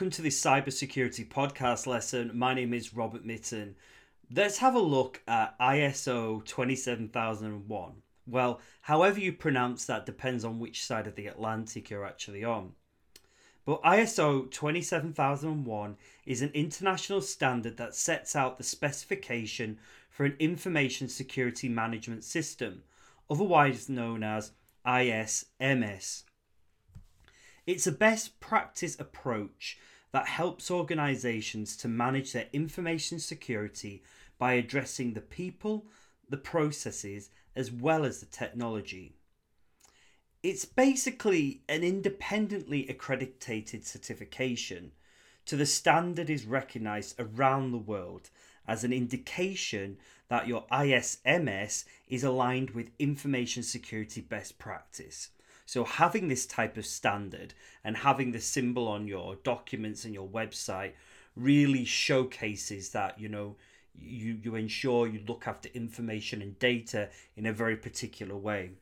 welcome to this cybersecurity podcast lesson. My name is Robert Mitten. Let's have a look at ISO 27001. Well, however you pronounce that depends on which side of the Atlantic you're actually on. But ISO 27001 is an international standard that sets out the specification for an information security management system, otherwise known as ISMS. It's a best practice approach that helps organizations to manage their information security by addressing the people, the processes, as well as the technology. It's basically an independently accredited certification to the standard is recognized around the world as an indication that your ISMS is aligned with information security best practice. So having this type of standard and having the symbol on your documents and your website really showcases that, you know, you, you ensure you look after information and data in a very particular way.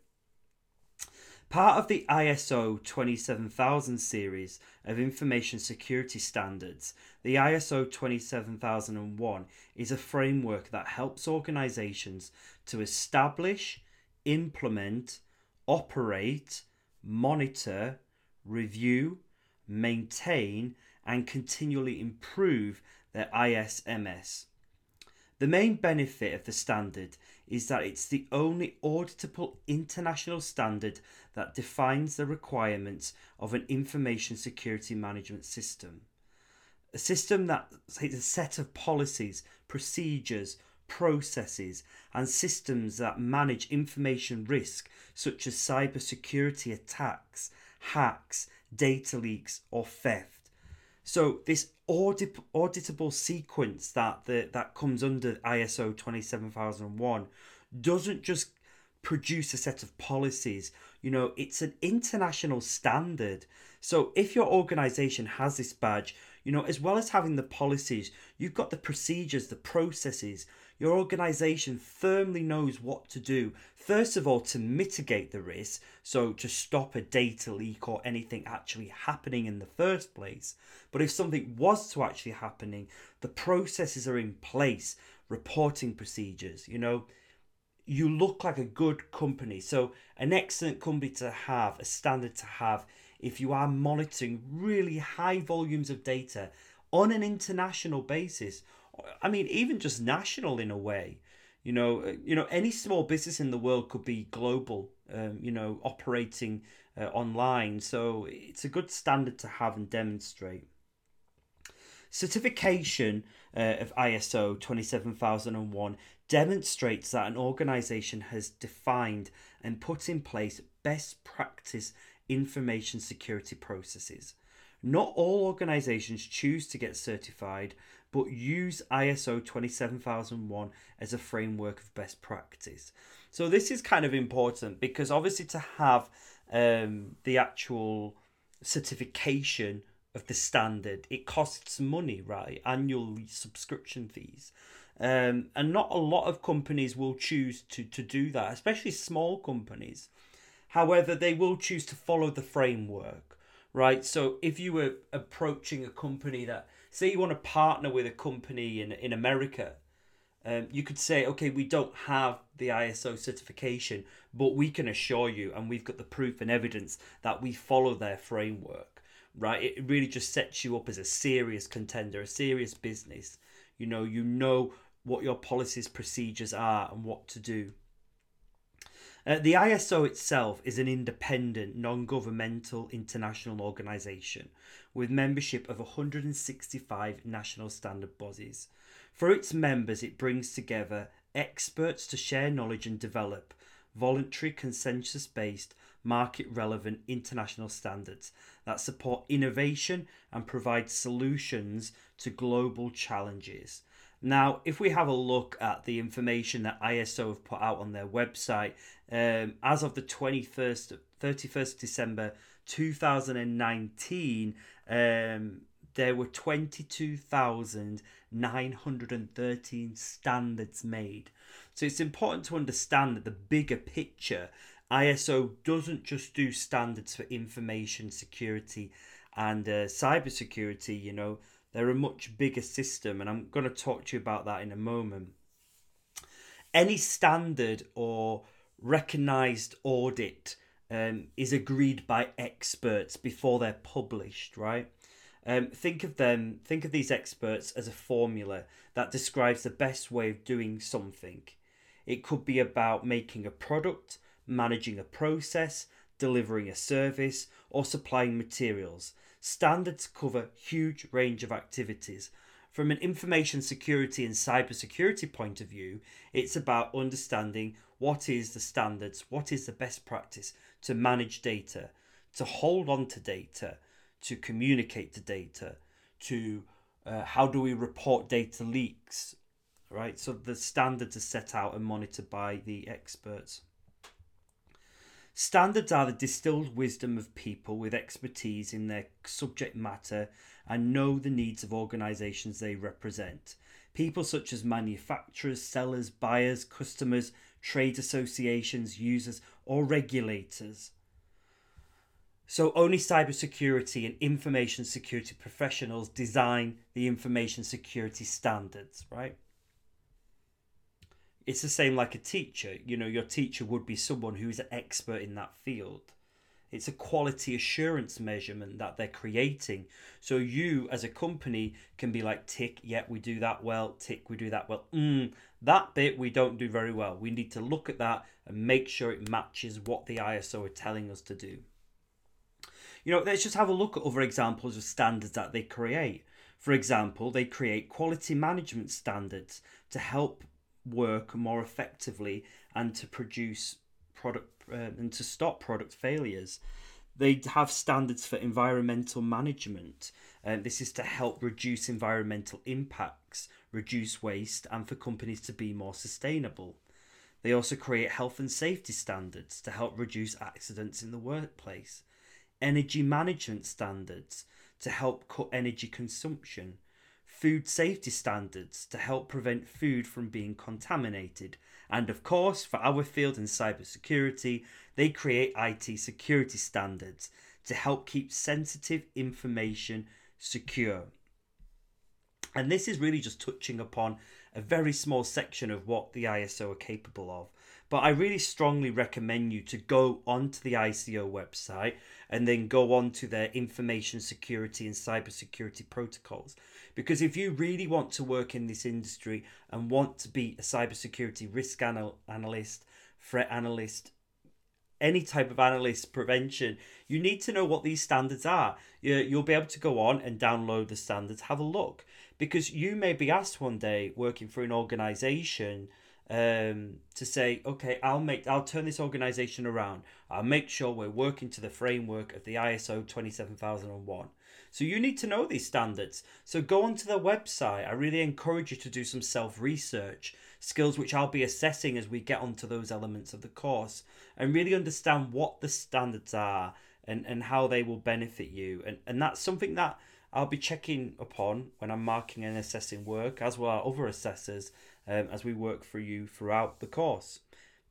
Part of the ISO 27000 series of information security standards, the ISO 27001 is a framework that helps organizations to establish, implement, operate, monitor, review, maintain, and continually improve their ISMS. The main benefit of the standard is that it's the only auditable international standard that defines the requirements of an information security management system. A system that is a set of policies, procedures, processes, and systems that manage information risk, such as cybersecurity attacks, hacks, data leaks, or theft. So, this audit, auditable sequence that, the, that comes under ISO 27001 doesn't just produce a set of policies. You know, it's an international standard. So if your organization has this badge, you know, as well as having the policies, you've got the procedures, the processes, your organization firmly knows what to do. First of all, to mitigate the risk, so to stop a data leak or anything actually happening in the first place. But if something was to actually happening, the processes are in place, reporting procedures, you know, you look like a good company. So, an excellent company to have, a standard to have if you are monitoring really high volumes of data on an international basis I mean, even just national in a way. You know, uh, you know, any small business in the world could be global. Um, you know, operating uh, online, so it's a good standard to have and demonstrate. Certification uh, of ISO 27001 demonstrates that an organization has defined and put in place best practice information security processes. Not all organizations choose to get certified, but use ISO 27001 as a framework of best practice. So this is kind of important because obviously to have um, the actual certification of the standard, it costs money, right? Annual subscription fees. Um, and not a lot of companies will choose to, to do that, especially small companies. However, they will choose to follow the framework, right? So if you were approaching a company that say you want to partner with a company in in America, um, you could say, okay, we don't have the ISO certification, but we can assure you, and we've got the proof and evidence that we follow their framework. Right? It really just sets you up as a serious contender, a serious business. You know, you know what your policies, procedures are, and what to do. Uh, the ISO itself is an independent, non governmental international organisation with membership of 165 national standard bodies. For its members, it brings together experts to share knowledge and develop voluntary, consensus based, market relevant international standards that support innovation and provide solutions to global challenges. Now, if we have a look at the information that ISO have put out on their website, um, as of the 21st, 31st December 2019, um, there were 22,913 standards made. So it's important to understand that the bigger picture, ISO doesn't just do standards for information security and uh, cybersecurity, you know, they're a much bigger system, and I'm going to talk to you about that in a moment. Any standard or recognized audit um, is agreed by experts before they're published, right? Um, think of them, think of these experts as a formula that describes the best way of doing something. It could be about making a product, managing a process, delivering a service, or supplying materials. Standards cover huge range of activities. From an information security and cybersecurity point of view, it's about understanding what is the standards, what is the best practice to manage data, to hold on to data, to communicate the data, to uh, how do we report data leaks, right? So the standards are set out and monitored by the experts. Standards are the distilled wisdom of people with expertise in their subject matter and know the needs of organisations they represent. People such as manufacturers, sellers, buyers, customers, trade associations, users, or regulators. So only cybersecurity and information security professionals design the information security standards, right? It's the same like a teacher. You know, your teacher would be someone who's an expert in that field. It's a quality assurance measurement that they're creating. So you, as a company, can be like, tick, yeah, we do that well. Tick, we do that well. Mm, that bit we don't do very well. We need to look at that and make sure it matches what the ISO are telling us to do. You know, let's just have a look at other examples of standards that they create. For example, they create quality management standards to help work more effectively and to produce product uh, and to stop product failures. They have standards for environmental management. Uh, this is to help reduce environmental impacts, reduce waste, and for companies to be more sustainable. They also create health and safety standards to help reduce accidents in the workplace energy management standards to help cut energy consumption, food safety standards to help prevent food from being contaminated, and of course, for our field in cybersecurity, they create IT security standards to help keep sensitive information secure. And this is really just touching upon a very small section of what the ISO are capable of. But I really strongly recommend you to go onto the ICO website and then go on to their information security and cybersecurity protocols. Because if you really want to work in this industry and want to be a cybersecurity risk anal- analyst, threat analyst, any type of analyst prevention, you need to know what these standards are. You'll be able to go on and download the standards, have a look. Because you may be asked one day working for an organization um, to say, okay, I'll make, I'll turn this organization around. I'll make sure we're working to the framework of the ISO 27001. So you need to know these standards. So go onto their website. I really encourage you to do some self research, skills which I'll be assessing as we get onto those elements of the course, and really understand what the standards are and, and how they will benefit you. And, and that's something that I'll be checking upon when I'm marking and assessing work, as well as other assessors, um, as we work for you throughout the course.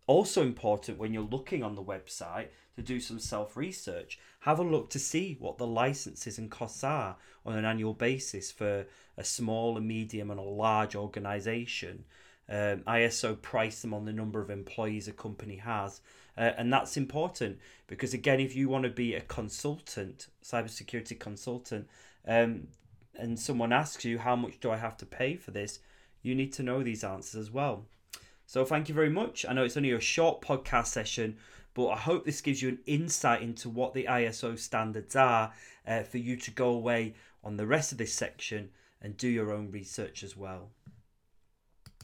Also important when you're looking on the website to do some self research, have a look to see what the licenses and costs are on an annual basis for a small, a medium, and a large organization. Um, ISO price them on the number of employees a company has. Uh, and that's important because, again, if you want to be a consultant, cybersecurity consultant, um, and someone asks you, How much do I have to pay for this? you need to know these answers as well. So, thank you very much. I know it's only a short podcast session, but I hope this gives you an insight into what the ISO standards are uh, for you to go away on the rest of this section and do your own research as well.